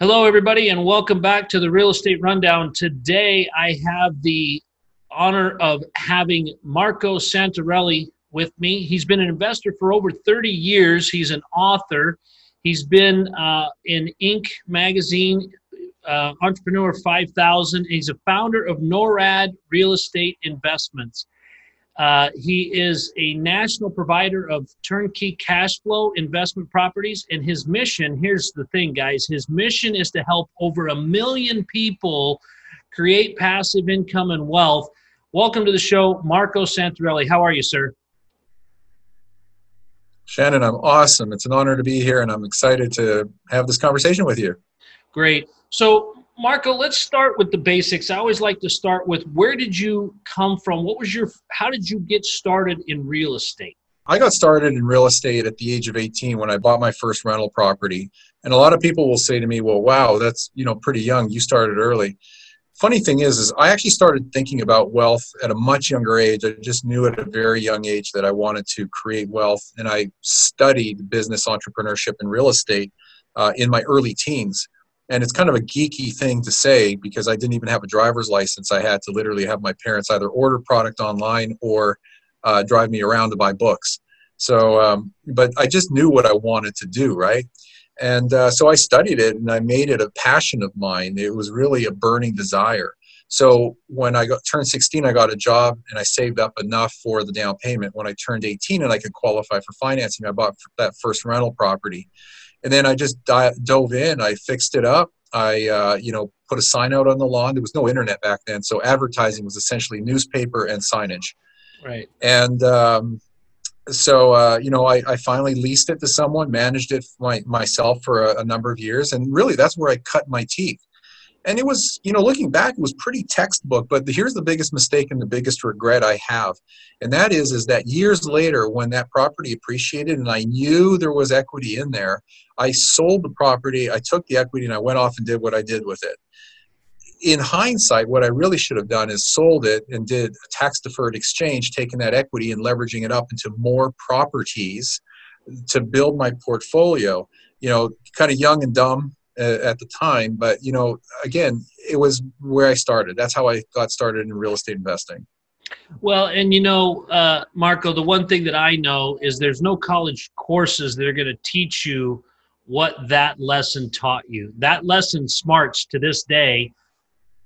Hello, everybody, and welcome back to the Real Estate Rundown. Today, I have the honor of having Marco Santarelli with me. He's been an investor for over 30 years. He's an author. He's been uh, in Inc. magazine, uh, Entrepreneur 5000. He's a founder of Norada Real Estate Investments. Uh, he is a national provider of turnkey cash flow investment properties. And his mission here's the thing, guys his mission is to help over a million people create passive income and wealth. Welcome to the show, Marco Santarelli. How are you, sir? Shannon, I'm awesome. It's an honor to be here, and I'm excited to have this conversation with you. Great. So, Marco, let's start with the basics. I always like to start with where did you come from? What was your how did you get started in real estate? I got started in real estate at the age of 18 when I bought my first rental property. And a lot of people will say to me, "Well, wow, that's, you know, pretty young. You started early." Funny thing is is I actually started thinking about wealth at a much younger age. I just knew at a very young age that I wanted to create wealth and I studied business entrepreneurship and real estate uh, in my early teens and it's kind of a geeky thing to say because I didn't even have a driver's license. I had to literally have my parents either order product online or uh, drive me around to buy books. So, um, but I just knew what I wanted to do, right? And uh, so I studied it and I made it a passion of mine. It was really a burning desire. So when I got, turned 16, I got a job and I saved up enough for the down payment. When I turned 18 and I could qualify for financing, I bought that first rental property and then I just di- dove in. I fixed it up. I, uh, you know, put a sign out on the lawn. There was no internet back then, so advertising was essentially newspaper and signage. Right. And um, so, uh, you know, I, I, finally leased it to someone, managed it my, myself for a, a number of years, and really that's where I cut my teeth and it was you know looking back it was pretty textbook but the, here's the biggest mistake and the biggest regret i have. And that is is that years later when that property appreciated and i knew there was equity in there i sold the property i took the equity and i went off and did what i did with it. In hindsight what i really should have done is sold it and did a tax deferred exchange taking that equity and leveraging it up into more properties to build my portfolio. You know kind of young and dumb at the time. But you know, again, it was where I started. That's how I got started in real estate investing. Well, and you know, uh, Marco, the one thing that I know is there's no college courses that are going to teach you what that lesson taught you. That lesson smarts to this day.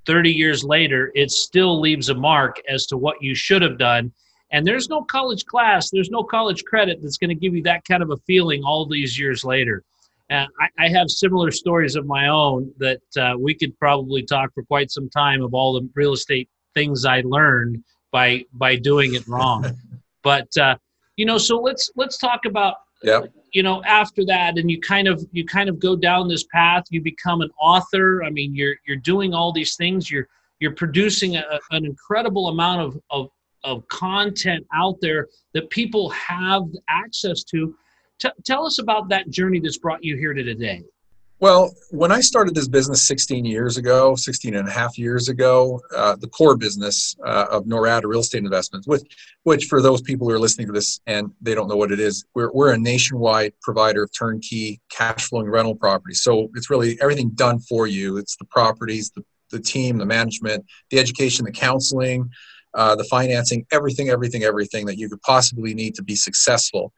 30 years later, it still leaves a mark as to what you should have done. And there's no college class, there's no college credit that's going to give you that kind of a feeling all these years later. Uh, I, I, have similar stories of my own that uh, we could probably talk for quite some time of all the real estate things I learned by by doing it wrong. but uh, you know, so let's let's talk about yep. you know after that, and you kind of you kind of go down this path. You become an author. I mean, you're you're doing all these things. You're you're producing a, an incredible amount of, of of content out there that people have access to T- tell us about that journey that's brought you here to today. Well, when I started this business 16 years ago, 16 and a half years ago, uh, the core business uh, of Norada Real Estate Investments, with, which for those people who are listening to this and they don't know what it is, we're, we're a nationwide provider of turnkey cash flowing rental properties. So it's really everything done for you. It's the properties, the, the team, the management, the education, the counseling, uh, the financing, everything, everything, everything that you could possibly need to be successful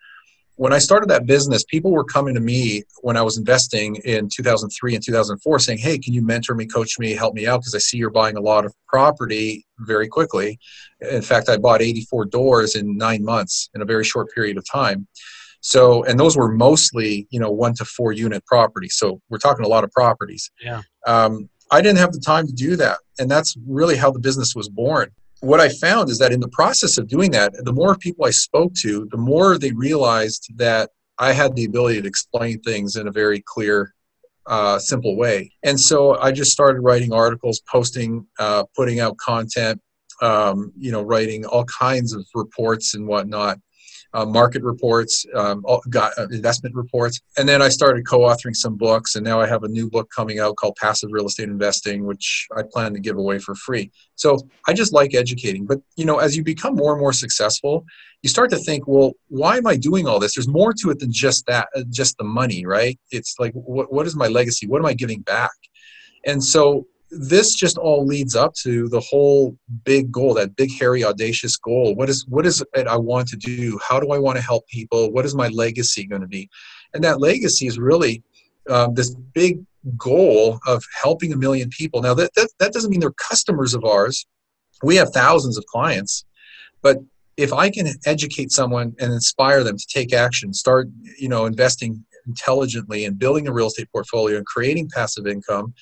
when I started that business, people were coming to me when I was investing in 2003 and 2004 saying, Hey, can you mentor me, coach me, help me out? Because I see you're buying a lot of property very quickly. In fact, I bought 84 doors in nine months in a very short period of time. So, and those were mostly, you know, one to four unit properties. So we're talking a lot of properties. Yeah. Um, I didn't have the time to do that. And that's really how the business was born what I found is that in the process of doing that, the more people I spoke to, the more they realized that I had the ability to explain things in a very clear, uh, simple way. And so I just started writing articles, posting, uh, putting out content, um, you know, writing all kinds of reports and whatnot. Uh, market reports, um, got uh, investment reports, and then I started co-authoring some books, and now I have a new book coming out called Passive Real Estate Investing, which I plan to give away for free. So I just like educating, but you know, as you become more and more successful, you start to think, well, why am I doing all this? There's more to it than just that, uh, just the money, right? It's like, what what is my legacy? What am I giving back? And so this just all leads up to the whole big goal that big hairy audacious goal. What is what is it i want to do? How do i want to help people? What is my legacy going to be? And that legacy is really um, this big goal of helping a million people. Now that, that that doesn't mean they're customers of ours. We have thousands of clients. But if i can educate someone and inspire them to take action start you know investing intelligently and building a real estate portfolio and creating passive income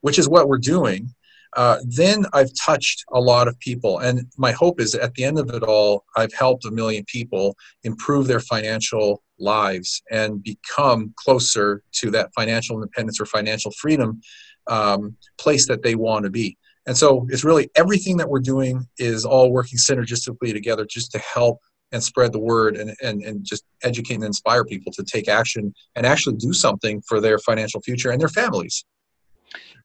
which is what we're doing, uh, then I've touched a lot of people. And my hope is at the end of it all, I've helped a million people improve their financial lives and become closer to that financial independence or financial freedom um, place that they want to be. And so it's really everything that we're doing is all working synergistically together just to help and spread the word and, and, and just educate and inspire people to take action and actually do something for their financial future and their families.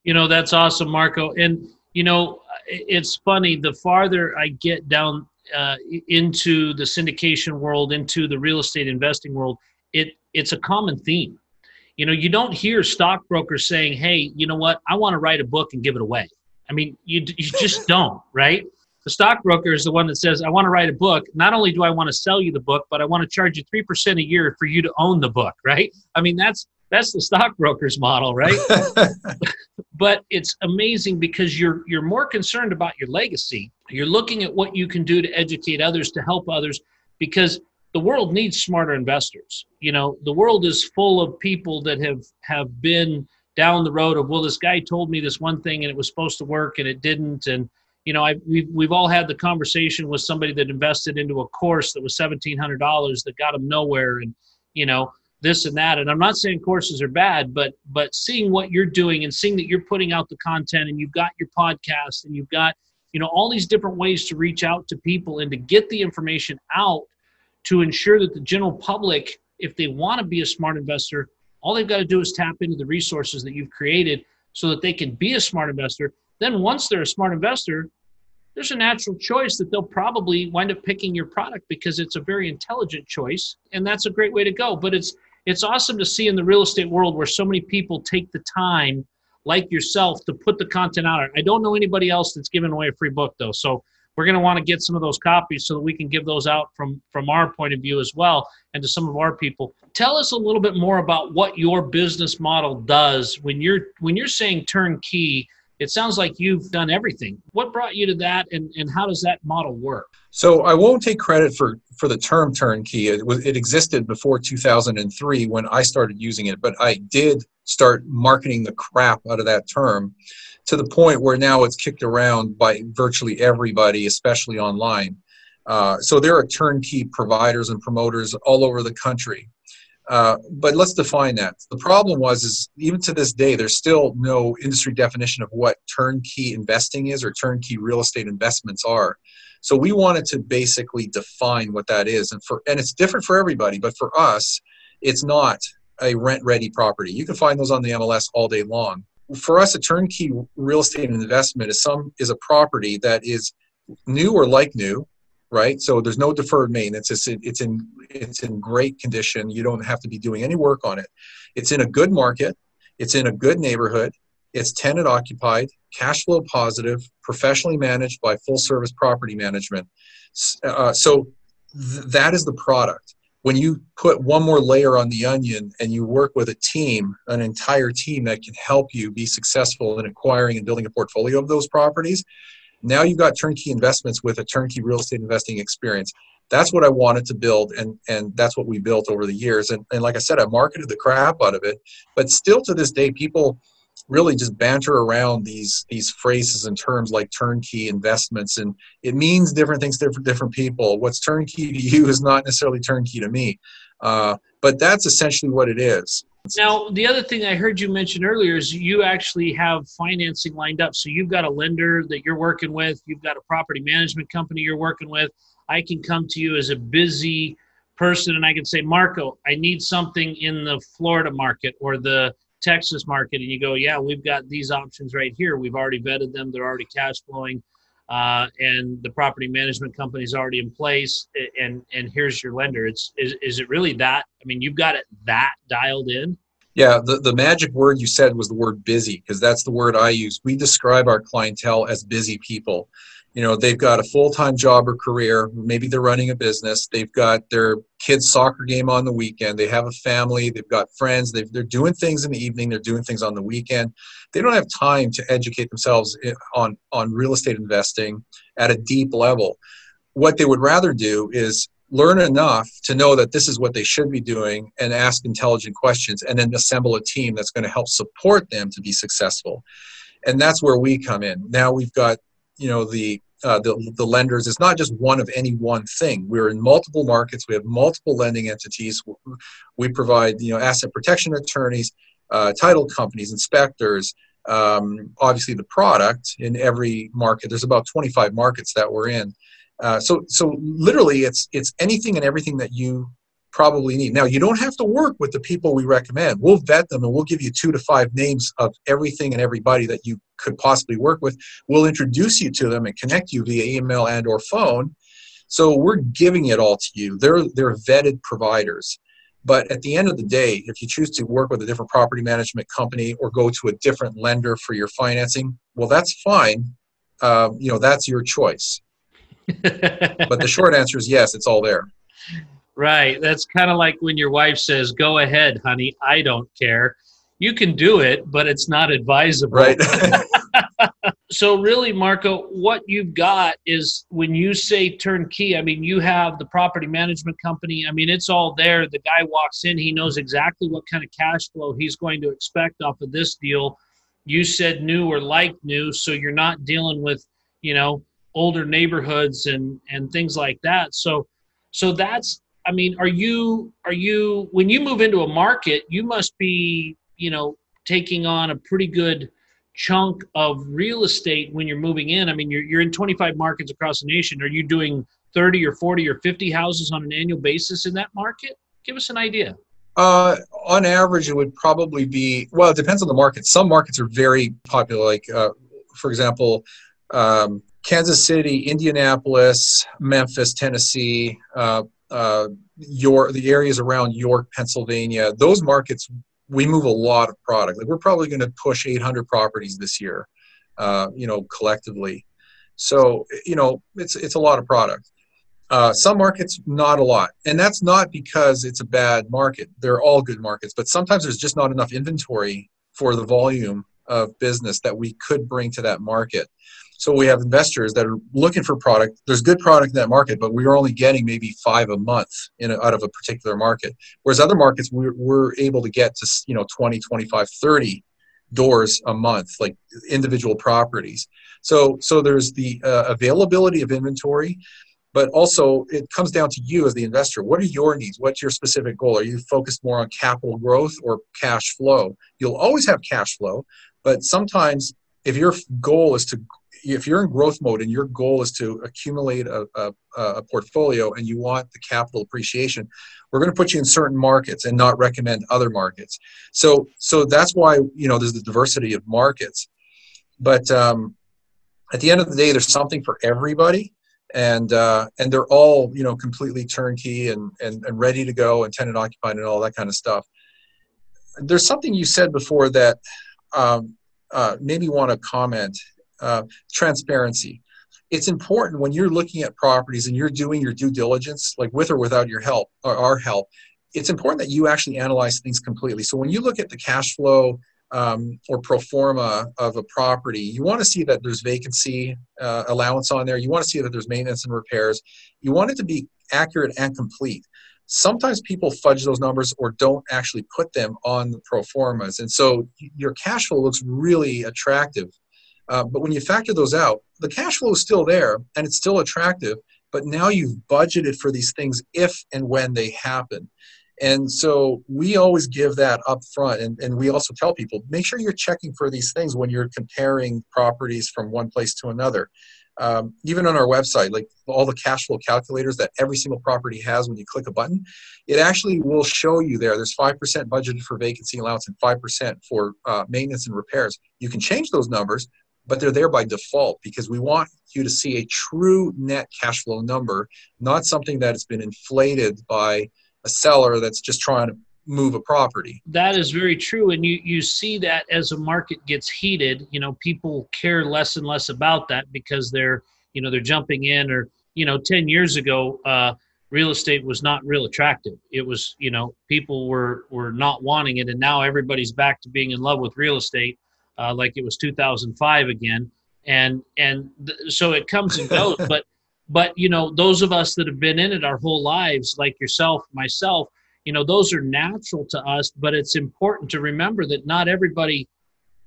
You know, that's awesome, Marco. And, you know, it's funny, the farther I get down uh, into the syndication world, into the real estate investing world, it it's a common theme. You know, you don't hear stockbrokers saying, "Hey, you know what? I want to write a book and give it away." I mean, you you just don't, right? The stockbroker is the one that says, "I want to write a book. Not only do I want to sell you the book, but I want to charge you three percent a year for you to own the book." Right? I mean, that's that's the stockbroker's model, right? but it's amazing because you're you're more concerned about your legacy. You're looking at what you can do to educate others, to help others, because the world needs smarter investors. You know, the world is full of people that have have been down the road of well, this guy told me this one thing and it was supposed to work and it didn't, and you know, I we've we've all had the conversation with somebody that invested into a course that was seventeen hundred dollars that got them nowhere, and you know this and that. And i'm not saying courses are bad but but seeing what you're doing and seeing that you're putting out the content and you've got your podcast and you've got you know all these different ways to reach out to people and to get the information out to ensure that the general public if they want to be a smart investor all they've got to do is tap into the resources that you've created so that they can be a smart investor. Then once they're a smart investor there's a natural choice that they'll probably wind up picking your product because it's a very intelligent choice and that's a great way to go. But it's it's awesome to see in the real estate world where so many people take the time like yourself to put the content out. I don't know anybody else that's giving away a free book though so we're going to want to get some of those copies so that we can give those out from from our point of view as well and to some of our people. Tell us a little bit more about what your business model does when you're when you're saying turnkey it sounds like you've done everything. What brought you to that, and, and how does that model work? So I won't take credit for for the term turnkey. It was it existed before 2003 when I started using it, but I did start marketing the crap out of that term to the point where now it's kicked around by virtually everybody, especially online. Uh, so there are turnkey providers and promoters all over the country. Uh, but let's define that. The problem was is even to this day, there's still no industry definition of what turnkey investing is or turnkey real estate investments are. So we wanted to basically define what that is, and for and it's different for everybody. But for us, it's not a rent-ready property. You can find those on the MLS all day long. For us, a turnkey real estate investment is some is a property that is new or like new right? So there's no deferred maintenance. It's in, it's in it's in great condition. You don't have to be doing any work on it. It's in a good market. It's in a good neighborhood. It's tenant occupied, cash flow positive, professionally managed by full service property management. Uh, so th- that is the product. When you put one more layer on the onion and you work with a team, an entire team that can help you be successful in acquiring and building a portfolio of those properties, now you've got turnkey investments with a turnkey real estate investing experience. That's what I wanted to build, and and that's what we built over the years. And and like I said, I marketed the crap out of it, but still to this day, people really just banter around these these phrases and terms like turnkey investments and it means different things to different, different people what's turnkey to you is not necessarily turnkey to me uh, but that's essentially what it is now, the other thing I heard you mention earlier is you actually have financing lined up. So you've got a lender that you're working with, you've got a property management company you're working with. I can come to you as a busy person and I can say, Marco, I need something in the Florida market or the Texas market, and you go, yeah, we've got these options right here. We've already vetted them; they're already cash flowing, uh, and the property management company is already in place. And and here's your lender. It's is is it really that? I mean, you've got it that dialed in. Yeah, the, the magic word you said was the word busy because that's the word I use. We describe our clientele as busy people you know they've got a full-time job or career maybe they're running a business they've got their kids soccer game on the weekend they have a family they've got friends they are doing things in the evening they're doing things on the weekend. They don't have time to educate themselves eh, on on real estate investing at a deep level. What they would rather do is learn enough to know that this is what they should be doing and ask intelligent questions and then assemble a team that's going to help support them to be successful. And that's where we come in. Now we've got you know the uh, the, the lenders is not just one of any one thing. We're in multiple markets. We have multiple lending entities. We provide you know asset protection attorneys, uh, title companies, inspectors. Um, obviously, the product in every market. There's about 25 markets that we're in. Uh, so so literally, it's it's anything and everything that you probably need. Now, you don't have to work with the people we recommend. We'll vet them and we'll give you two to five names of everything and everybody that you could possibly work with. We'll introduce you to them and connect you via email and or phone. So we're giving it all to you. They're they're vetted providers. But at the end of the day, if you choose to work with a different property management company or go to a different lender for your financing, well, that's fine. Um, you know, that's your choice. but the short answer is yes, it's all there. Right. That's kind of like when your wife says, "Go ahead, honey. I don't care." You can do it, but it's not advisable. Right. so really, Marco, what you've got is when you say turnkey. I mean, you have the property management company. I mean, it's all there. The guy walks in, he knows exactly what kind of cash flow he's going to expect off of this deal. You said new or like new, so you're not dealing with, you know, older neighborhoods and and things like that. So so that's I mean, are you are you when you move into a market, you must be, you know, taking on a pretty good chunk of real estate when you're moving in. I mean, you're you're in 25 markets across the nation. Are you doing 30 or 40 or 50 houses on an annual basis in that market? Give us an idea. Uh, on average, it would probably be well. It depends on the market. Some markets are very popular, like uh, for example, um, Kansas City, Indianapolis, Memphis, Tennessee, uh, uh, York, the areas around York, Pennsylvania, those markets, we move a lot of product. Like we're probably going to push 800 properties this year, uh, you know, collectively. So you know, it's it's a lot of product. Uh, some markets, not a lot, and that's not because it's a bad market. They're all good markets, but sometimes there's just not enough inventory for the volume of business that we could bring to that market. So we have investors that are looking for product. There's good product in that market, but we are only getting maybe five a month in a, out of a particular market. Whereas other markets, we're, we're able to get to you know 20, 25, 30 doors a month, like individual properties. So so there's the uh, availability of inventory, but also it comes down to you as the investor. What are your needs? What's your specific goal? Are you focused more on capital growth or cash flow? You'll always have cash flow, but sometimes if your goal is to if you're in growth mode and your goal is to accumulate a, a, a, portfolio and you want the capital appreciation we're going to put you in certain markets and not recommend other markets. So so that's why you know there's the diversity of markets. But um, at the end of the day there's something for everybody and uh, and they're all you know completely turnkey and, and and ready to go and tenant occupied and all that kind of stuff. There's something you said before that um, uh, maybe want to comment uh, transparency. It's important when you're looking at properties and you're doing your due diligence, like with or without your help or our help. It's important that you actually analyze things completely. So when you look at the cash flow um, or pro forma of a property, you want to see that there's vacancy uh, allowance on there. You want to see that there's maintenance and repairs. You want it to be accurate and complete sometimes people fudge those numbers or don't actually put them on the pro formas and so your cash flow looks really attractive uh, but when you factor those out the cash flow is still there and it's still attractive but now you've budgeted for these things if and when they happen and so we always give that up front and, and we also tell people make sure you're checking for these things when you're comparing properties from one place to another um, even on our website, like all the cash flow calculators that every single property has when you click a button, it actually will show you there. There's 5% budgeted for vacancy allowance and 5% for uh, maintenance and repairs. You can change those numbers, but they're there by default because we want you to see a true net cash flow number, not something that has been inflated by a seller that's just trying to move a property. That is very true. And you, you see that as a market gets heated, you know, people care less and less about that because they're, you know, they're jumping in or, you know, 10 years ago, uh, real estate was not real attractive. It was, you know, people were, were not wanting it. And now everybody's back to being in love with real estate, uh, like it was 2005 again. And, and th- so it comes and goes, but, but, you know, those of us that have been in it our whole lives, like yourself, myself, you know those are natural to us but it's important to remember that not everybody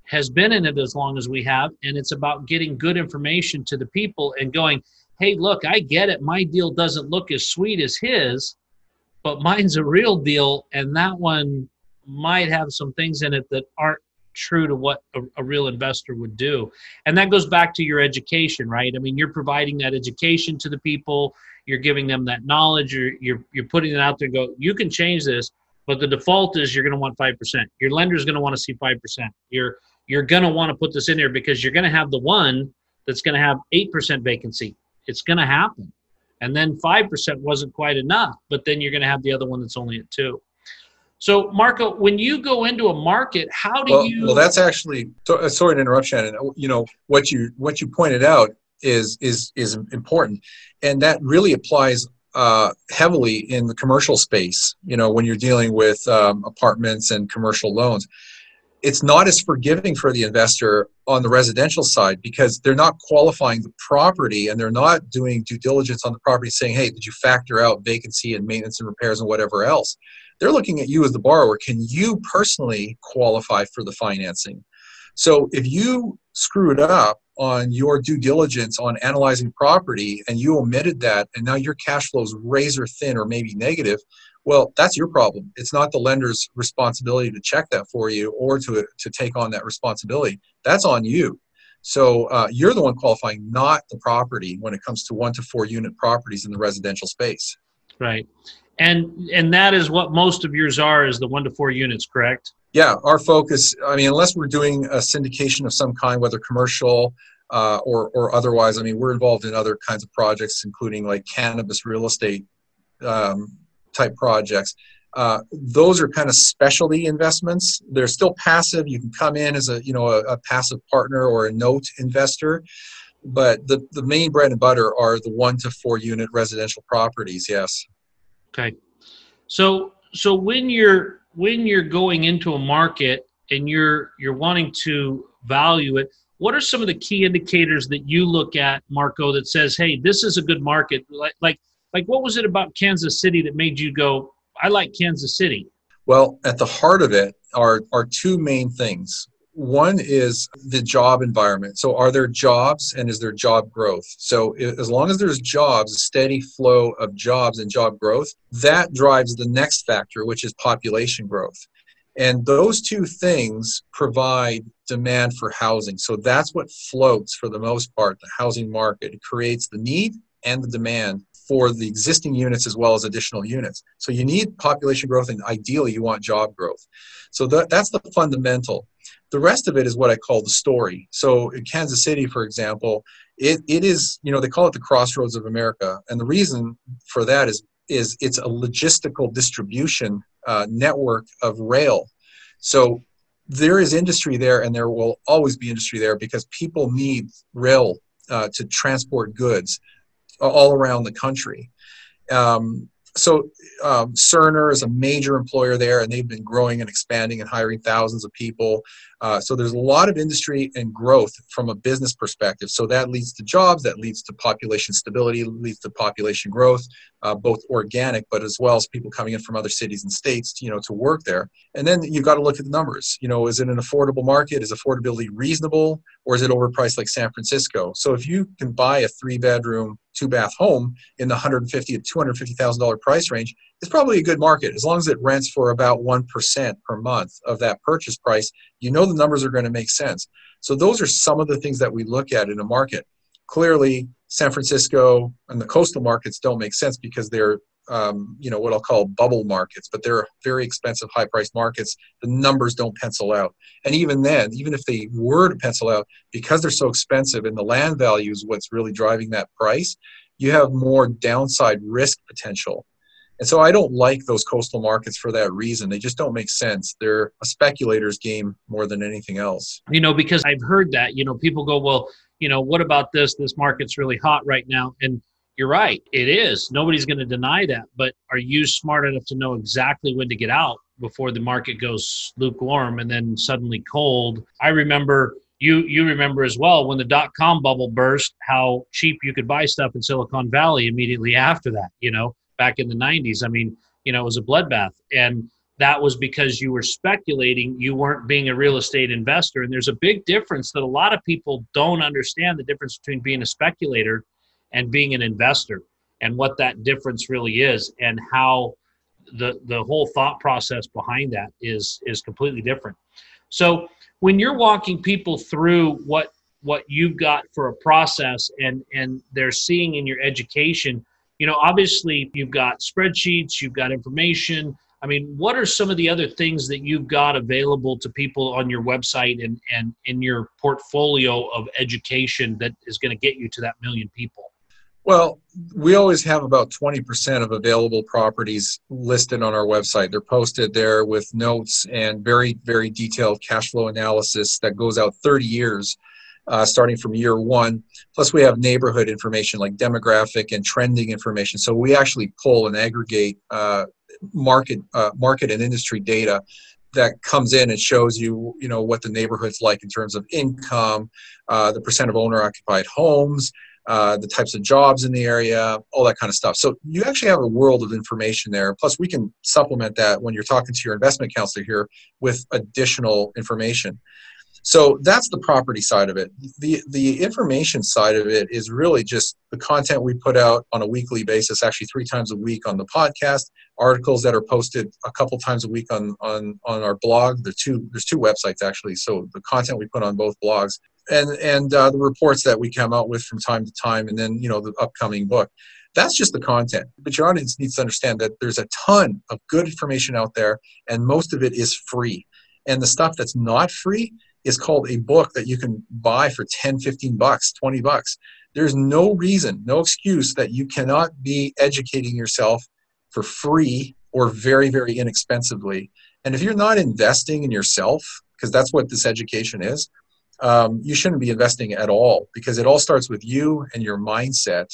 has been in it as long as we have. And it's about getting good information to the people and going hey look i get it. My deal doesn't look as sweet as his but mine's a real deal. And that one might have some things in it that aren't true to what a, a, real investor would do. And that goes back to your education right? I mean you're providing that education to the people. You're giving them that knowledge. You're you're, you're putting it out there. Go you can change this but the default is you're going to want 5% your lender is going to want to see 5% you're you're going to want to put this in there because you're going to have the one that's going to have 8% vacancy. It's going to happen. And then 5% wasn't quite enough but then you're going to have the other one that's only at 2 so marco when you go into a market how do well, you well that's actually uh, sorry to interrupt shannon you know what you what you pointed out is is is important, and that really applies uh, heavily in the commercial space. You know, when you're dealing with um, apartments and commercial loans, it's not as forgiving for the investor on the residential side because they're not qualifying the property and they're not doing due diligence on the property, saying, "Hey, did you factor out vacancy and maintenance and repairs and whatever else?" They're looking at you as the borrower. Can you personally qualify for the financing? So if you screw it up on your due diligence on analyzing property and you omitted that and now your cash flow is razor thin or maybe negative well that's your problem. It's not the lender's responsibility to check that for you or to, to take on that responsibility. That's on you. So uh, you're the one qualifying not the property when it comes to one to four unit properties in the residential space. Right. And and that is what most of yours are is the one to four units correct? Yeah, our focus, I mean, unless we're doing a syndication of some kind, whether commercial uh, or, or otherwise, I mean, we're involved in other kinds of projects, including like cannabis real estate um, type projects. Uh, those are kind of specialty investments. They're still passive. You can come in as a, you know, a, a passive partner or a note investor but the, the main bread and butter are the one to four unit residential properties yes okay so so when you're when you're going into a market and you're you're wanting to value it what are some of the key indicators that you look at marco that says hey this is a good market like like like what was it about kansas city that made you go i like kansas city well at the heart of it are are two main things one is the job environment. So, are there jobs and is there job growth? So, as long as there's jobs, a steady flow of jobs and job growth, that drives the next factor, which is population growth. And those two things provide demand for housing. So, that's what floats for the most part the housing market. It creates the need and the demand for the existing units as well as additional units. So, you need population growth, and ideally, you want job growth. So, that, that's the fundamental. The rest of it is what I call the story. So in Kansas City, for example, it, it is, you know, they call it the crossroads of America. And the reason for that is, is it's a logistical distribution uh, network of rail. So there is industry there and there will always be industry there because people need rail uh, to transport goods all around the country. Um, so um, Cerner is a major employer there, and they've been growing and expanding and hiring thousands of people. Uh, so there's a lot of industry and growth from a business perspective. So that leads to jobs, that leads to population stability, leads to population growth, uh, both organic, but as well as people coming in from other cities and states, you know, to work there. And then you've got to look at the numbers. You know, is it an affordable market? Is affordability reasonable, or is it overpriced like San Francisco? So if you can buy a three-bedroom, two-bath home in the 150 to 250 thousand dollar price range, it's probably a good market as long as it rents for about 1% per month of that purchase price you know the numbers are going to make sense so those are some of the things that we look at in a market clearly San Francisco and the coastal markets don't make sense because they're um, you know what I'll call bubble markets, but they're very expensive, high-priced markets. The numbers don't pencil out, and even then, even if they were to pencil out, because they're so expensive and the land value is what's really driving that price, you have more downside risk potential. And so I don't like those coastal markets for that reason. They just don't make sense. They're a speculator's game more than anything else. You know, because I've heard that, you know, people go, well, you know, what about this? This market's really hot right now. And you're right, it is. Nobody's going to deny that. But are you smart enough to know exactly when to get out before the market goes lukewarm and then suddenly cold? I remember you you remember as well when the dot com bubble burst how cheap you could buy stuff in Silicon Valley immediately after that, you know, back in the 90s. I mean, you know, it was a bloodbath. And that was because you were speculating you weren't being a real estate investor. And there's a big difference that a lot of people don't understand the difference between being a speculator and being an investor and what that difference really is and how the the whole thought process behind that is is completely different. So when you're walking people through what what you've got for a process and and they're seeing in your education you know obviously you've got spreadsheets you've got information I mean, what are some of the other things that you've got available to people on your website and, and in your portfolio of education that is going to get you to that million people? Well, we always have about 20% of available properties listed on our website. They're posted there with notes and very, very detailed cash flow analysis that goes out 30 years, uh, starting from year one. Plus, we have neighborhood information like demographic and trending information. So we actually pull and aggregate uh, market uh, market and industry data that comes in and shows you you know what the neighborhood's like in terms of income uh, the percent of owner occupied homes uh, the types of jobs in the area all that kind of stuff so you actually have a world of information there plus we can supplement that when you're talking to your investment counselor here with additional information so that's the property side of it. The the information side of it is really just the content we put out on a weekly basis, actually three times a week on the podcast, articles that are posted a couple times a week on on on our blog. There's two there's two websites actually. So the content we put on both blogs and and uh, the reports that we come out with from time to time, and then you know the upcoming book. That's just the content. But your audience needs to understand that there's a ton of good information out there, and most of it is free. And the stuff that's not free is called a book that you can buy for 10, 15 bucks, 20 bucks. There's no reason, no excuse that you cannot be educating yourself for free or very, very inexpensively. And if you're not investing in yourself, because that's what this education is, um, you shouldn't be investing at all because it all starts with you and your mindset.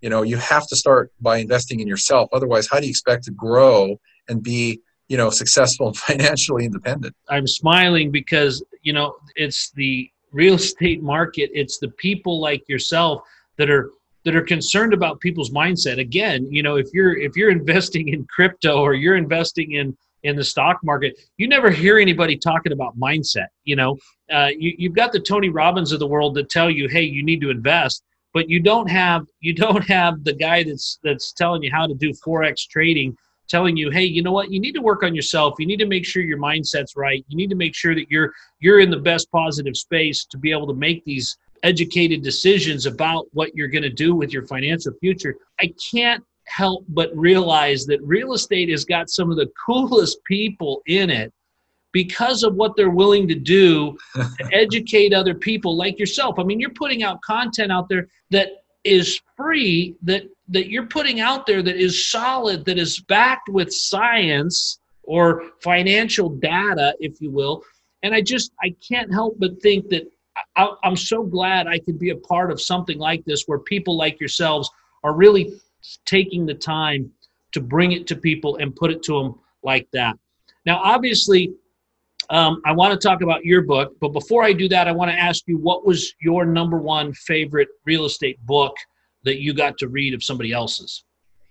You know, you have to start by investing in yourself. Otherwise, how do you expect to grow and be you know successful and financially independent i'm smiling because you know it's the real estate market it's the people like yourself that are that are concerned about people's mindset. Again you know if you're if you're investing in crypto or you're investing in in the stock market you never hear anybody talking about mindset you know? Uh, you, you've got the tony robbins of the world that tell you hey you need to invest but you don't have you don't have the guy that's that's telling you how to do forex trading telling you, hey, you know what? You need to work on yourself. You need to make sure your mindset's right. You need to make sure that you're you're in the best positive space to be able to make these educated decisions about what you're going to do with your financial future. I can't help but realize that real estate has got some of the coolest people in it because of what they're willing to do to educate other people like yourself. I mean, you're putting out content out there that is free that that you're putting out there that is solid that is backed with science or financial data if you will. And i just i can't help but think that I, i'm so glad i could be a part of something like this where people like yourselves are really taking the time to bring it to people and put it to them like that. Now obviously um, I want to talk about your book, but before I do that, I want to ask you what was your number one favorite real estate book that you got to read of somebody else's?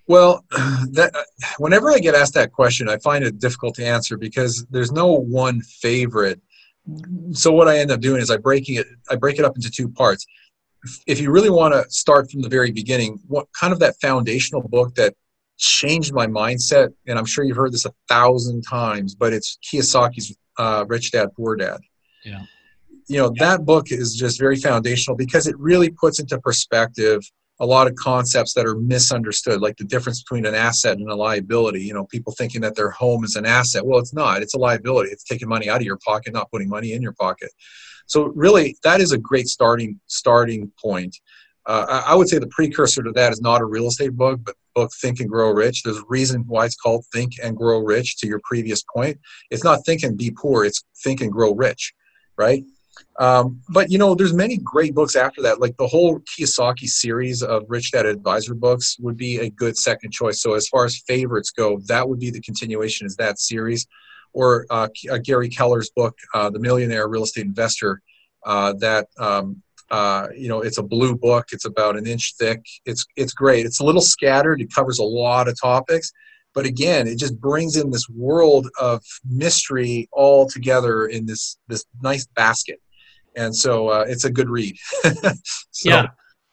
Well, that, whenever I get asked that question, I find it difficult to answer because there's no one favorite. So what I end up doing is I breaking it I break it up into two parts. If you really want to start from the very beginning, what kind of that foundational book that changed my mindset, and I'm sure you've heard this a thousand times, but it's Kiyosaki's uh, Rich Dad Poor Dad. Yeah. you know that book is just very foundational because it really puts into perspective a lot of concepts that are misunderstood like the difference between an asset and a liability you know people thinking that their home is an asset well it's not it's a liability it's taking money out of your pocket not putting money in your pocket so really that is a great starting starting point uh, I would say the precursor to that is not a real estate book, but book Think and Grow Rich. There's a reason why it's called Think and Grow Rich. To your previous point, it's not Think and Be Poor. It's Think and Grow Rich, right? Um, but you know, there's many great books after that. Like the whole Kiyosaki series of Rich Dad Advisor books would be a good second choice. So as far as favorites go, that would be the continuation is that series, or uh, uh, Gary Keller's book, uh, The Millionaire Real Estate Investor. Uh, that um, uh, you know, it's a blue book. It's about an inch thick. It's it's great. It's a little scattered. It covers a lot of topics, but again, it just brings in this world of mystery all together in this this nice basket. And so uh, it's a good read. so yeah,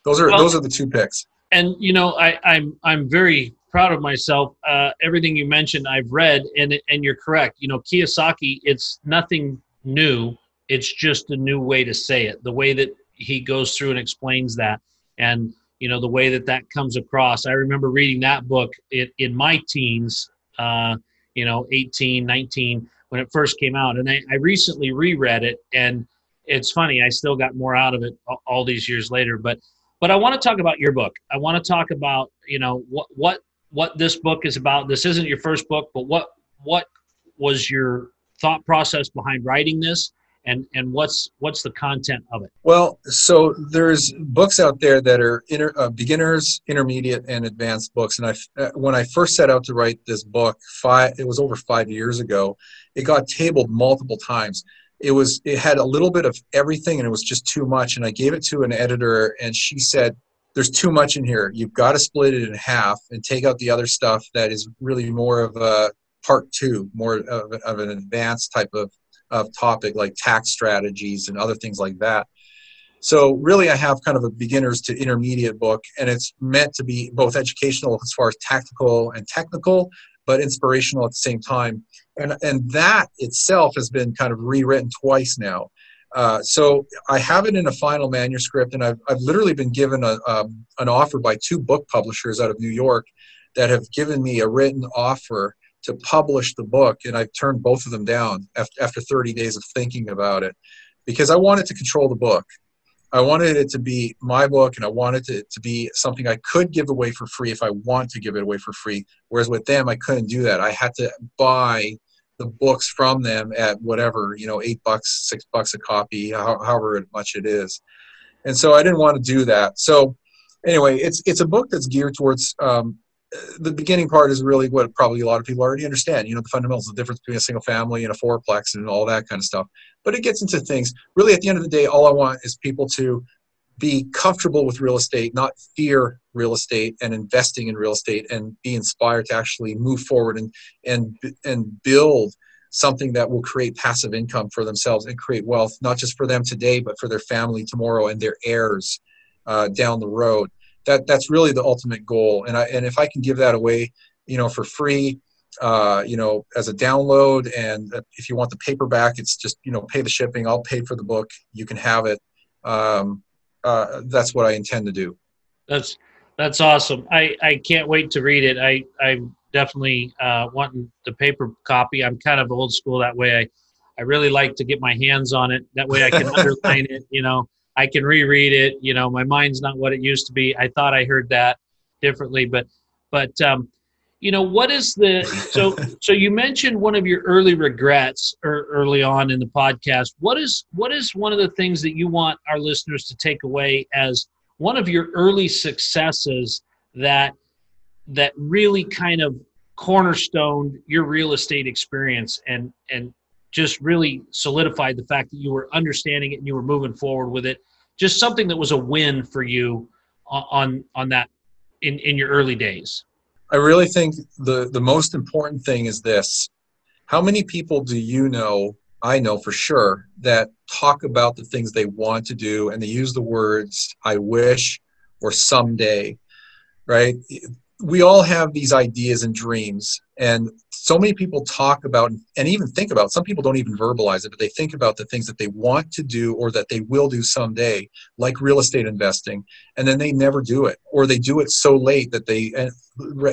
those are well, those are the two picks. And you know, I, I'm I'm very proud of myself. Uh, everything you mentioned, I've read, and and you're correct. You know, Kiyosaki, it's nothing new. It's just a new way to say it. The way that he goes through and explains that and you know the way that that comes across. I remember reading that book in, in my teens uh, you know 18 19 when it first came out. And I, I recently reread it and it's funny i still got more out of it all these years later. But but i want to talk about your book. I want to talk about you know what what what this book is about. This isn't your first book but what what was your thought process behind writing this and and what's what's the content of it? Well so there's books out there that are inter, uh, beginners intermediate and advanced books. And i uh, when i first set out to write this book five it was over five years ago it got tabled multiple times. It was it had a little bit of everything and it was just too much. And i gave it to an editor and she said there's too much in here. You've got to split it in half and take out the other stuff that is really more of a part two more of, of an advanced type of of topic like tax strategies and other things like that. So really, I have kind of a beginners to intermediate book, and it's meant to be both educational as far as tactical and technical, but inspirational at the same time. And and that itself has been kind of rewritten twice now. Uh, so I have it in a final manuscript, and I've, I've literally been given a, um, an offer by two book publishers out of New York that have given me a written offer to publish the book, and I turned both of them down after, after 30 days of thinking about it because I wanted to control the book. I wanted it to be my book, and I wanted it to be something I could give away for free if I want to give it away for free. Whereas with them, I couldn't do that. I had to buy the books from them at whatever you know, eight bucks, six bucks a copy, however much it is. And so I didn't want to do that. So anyway, it's it's a book that's geared towards um, the beginning part is really what probably a lot of people already understand. You know, the fundamentals, the difference between a single family and a fourplex, and all that kind of stuff. But it gets into things. Really, at the end of the day, all I want is people to be comfortable with real estate, not fear real estate and investing in real estate, and be inspired to actually move forward and and and build something that will create passive income for themselves and create wealth, not just for them today, but for their family tomorrow and their heirs uh, down the road that that's really the ultimate goal. And I and if I can give that away, you know, for free, uh, you know, as a download, and if you want the paperback, it's just you know pay the shipping. I'll pay for the book. You can have it. Um, uh, that's what I intend to do. That's that's awesome. I I can't wait to read it. I I definitely uh, want the paper copy. I'm kind of old school that way. I I really like to get my hands on it. That way I can underline it. You know, I can reread it. You know, my mind's not what it used to be. I thought I heard that differently, but but um, you know, what is the so so you mentioned one of your early regrets or early on in the podcast. What is what is one of the things that you want our listeners to take away as one of your early successes that that really kind of cornerstoned your real estate experience and and just really solidified the fact that you were understanding it and you were moving forward with it. Just something that was a win for you on on that in in your early days. I really think the the most important thing is this. How many people do you know? I know for sure that talk about the things they want to do and they use the words I wish or someday, right? We all have these ideas and dreams and so many people talk about and even think about some people don't even verbalize it but they think about the things that they want to do or that they will do someday like real estate investing and then they never do it or they do it so late that they eh,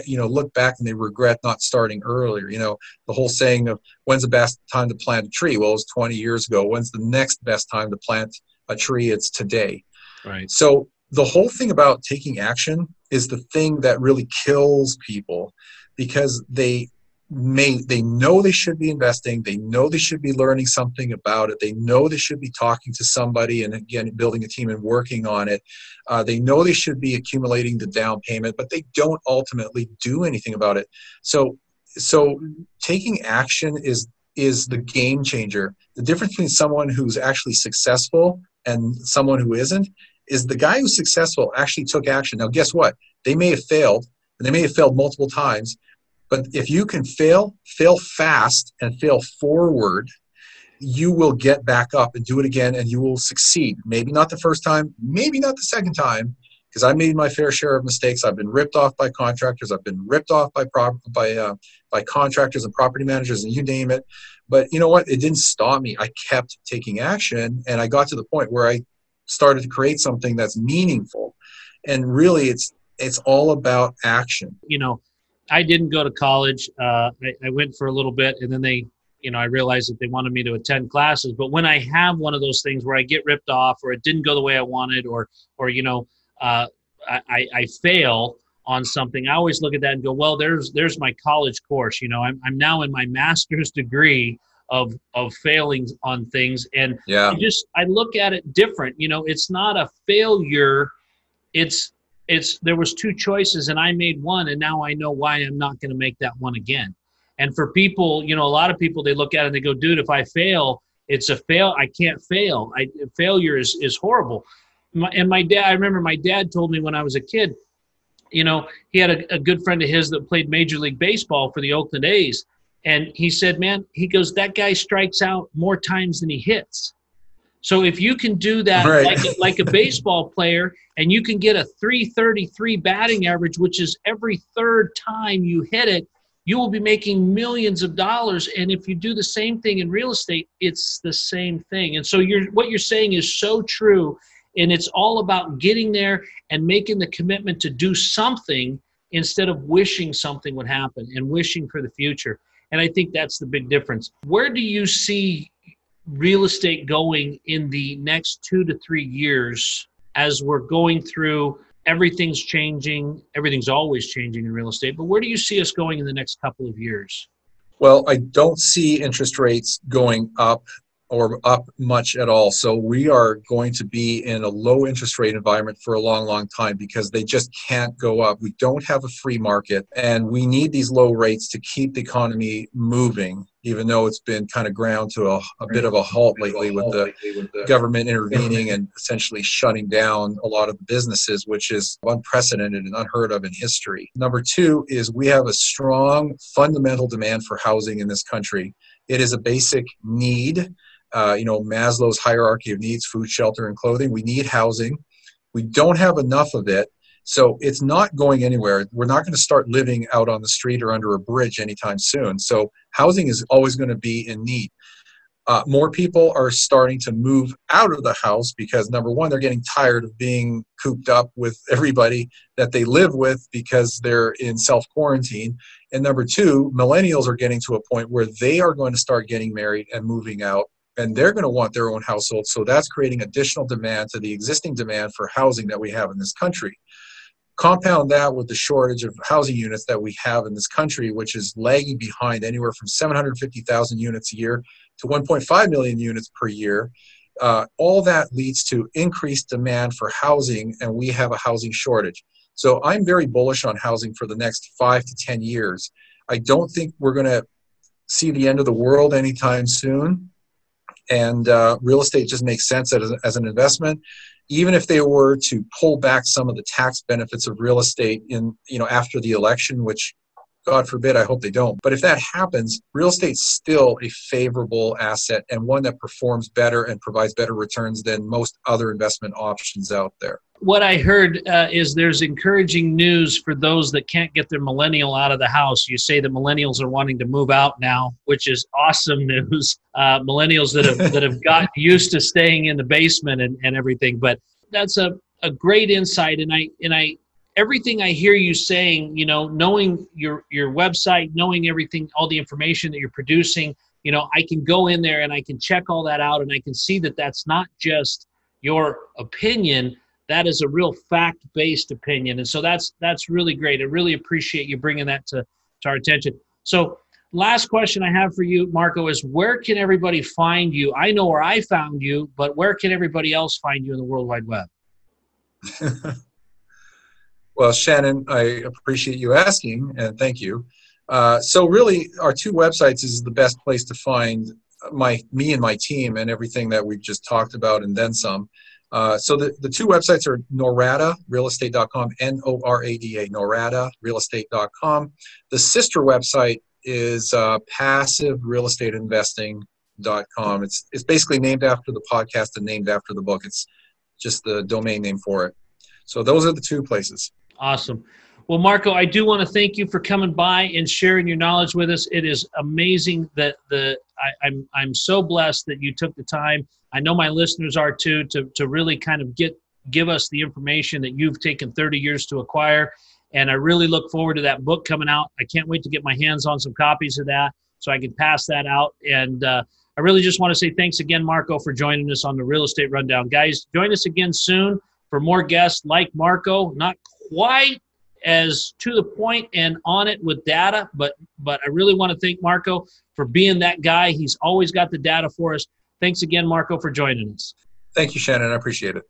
you know look back and they regret not starting earlier you know the whole saying of when's the best time to plant a tree? Well it was 20 years ago. When's the next best time to plant a tree? It's today. Right. So the whole thing about taking action is the thing that really kills people because they may they know they should be investing they know they should be learning something about it they know they should be talking to somebody and again building a team and working on it. Uh, they know they should be accumulating the down payment but they don't ultimately do anything about it. So so taking action is is the game changer. The difference between someone who's actually successful and someone who isn't is the guy who's successful actually took action. Now, guess what? They may have failed, and they may have failed multiple times, but if you can fail, fail fast, and fail forward, you will get back up and do it again, and you will succeed. Maybe not the first time, maybe not the second time, because I made my fair share of mistakes. I've been ripped off by contractors. I've been ripped off by prop, by uh, by contractors and property managers, and you name it. But you know what? It didn't stop me. I kept taking action, and I got to the point where I started to create something that's meaningful. And really it's it's all about action. You know i didn't go to college uh, I, I went for a little bit and then they you know i realized that they wanted me to attend classes. But when i have one of those things where i get ripped off or it didn't go the way i wanted or or you know uh, I, I fail on something i always look at that and go well there's there's my college course you know i'm, I'm now in my master's degree of of failings on things. And yeah. I just i look at it different. You know it's not a failure. It's it's there was two choices and i made one and now i know why i'm not going to make that one again. And for people you know a lot of people they look at it and they go dude if i fail it's a fail i can't fail. I failure is is horrible. My, and my dad i remember my dad told me when i was a kid you know he had a, a good friend of his that played major league baseball for the oakland a's and he said, man, he goes, that guy strikes out more times than he hits. So if you can do that right. like, a, like a baseball player and you can get a 333 batting average, which is every third time you hit it, you will be making millions of dollars. And if you do the same thing in real estate, it's the same thing. And so you're, what you're saying is so true. And it's all about getting there and making the commitment to do something instead of wishing something would happen and wishing for the future. And I think that's the big difference. Where do you see real estate going in the next two to three years as we're going through everything's changing everything's always changing in real estate but where do you see us going in the next couple of years well i don't see interest rates going up or up much at all. So we are going to be in a low interest rate environment for a long, long time because they just can't go up. We don't have a free market and we need these low rates to keep the economy moving, even though it's been kind of ground to a, a bit of a halt lately with the government intervening and essentially shutting down a lot of the businesses, which is unprecedented and unheard of in history. Number two is we have a strong fundamental demand for housing in this country. It is a basic need uh, you know, Maslow's hierarchy of needs, food, shelter, and clothing. We need housing. We don't have enough of it. So it's not going anywhere. We're not going to start living out on the street or under a bridge anytime soon. So housing is always going to be in need. Uh, more people are starting to move out of the house because number one, they're getting tired of being cooped up with everybody that they live with because they're in self quarantine. And number two, millennials are getting to a point where they are going to start getting married and moving out and they're going to want their own household. So that's creating additional demand to the existing demand for housing that we have in this country. Compound that with the shortage of housing units that we have in this country, which is lagging behind anywhere from 750,000 units a year to 1.5 million units per year. Uh, all that leads to increased demand for housing, and we have a housing shortage. So I'm very bullish on housing for the next five to 10 years. I don't think we're going to see the end of the world anytime soon and uh, real estate just makes sense as, as an investment. Even if they were to pull back some of the tax benefits of real estate in you know after the election which god forbid i hope they don't. But if that happens real estate's still a favorable asset and one that performs better and provides better returns than most other investment options out there what I heard uh, is there's encouraging news for those that can't get their millennial out of the house. You say that millennials are wanting to move out now, which is awesome news. Uh, millennials that have that have got used to staying in the basement and, and everything. But that's a, a great insight, and I and I everything I hear you saying, you know, knowing your your website, knowing everything, all the information that you're producing, you know, I can go in there and I can check all that out, and I can see that that's not just your opinion that is a real fact-based opinion. And so that's that's really great. I really appreciate you bringing that to, to our attention. So last question i have for you marco is where can everybody find you? I know where i found you but where can everybody else find you in the world wide web? Well shannon i appreciate you asking and thank you. Uh, so really our two websites is the best place to find my me and my team and everything that we've just talked about and then some uh, so the, the two websites are norada realestate.com, N-O-R-A-D-A, norada realestate.com. The sister website is uh, passiverealestateinvesting.com. It's, it's basically named after the podcast and named after the book. It's just the domain name for it. So those are the two places. Awesome. Well, Marco, I do want to thank you for coming by and sharing your knowledge with us. It is amazing that the I, I'm I'm so blessed that you took the time. I know my listeners are too to to really kind of get give us the information that you've taken 30 years to acquire. And I really look forward to that book coming out. I can't wait to get my hands on some copies of that so I can pass that out. And uh, I really just want to say thanks again, Marco, for joining us on the Real Estate Rundown. Guys, join us again soon for more guests like Marco. Not quite as to the point and on it with data, but but I really want to thank Marco for being that guy. He's always got the data for us. Thanks again, Marco, for joining us. Thank you, Shannon. I appreciate it.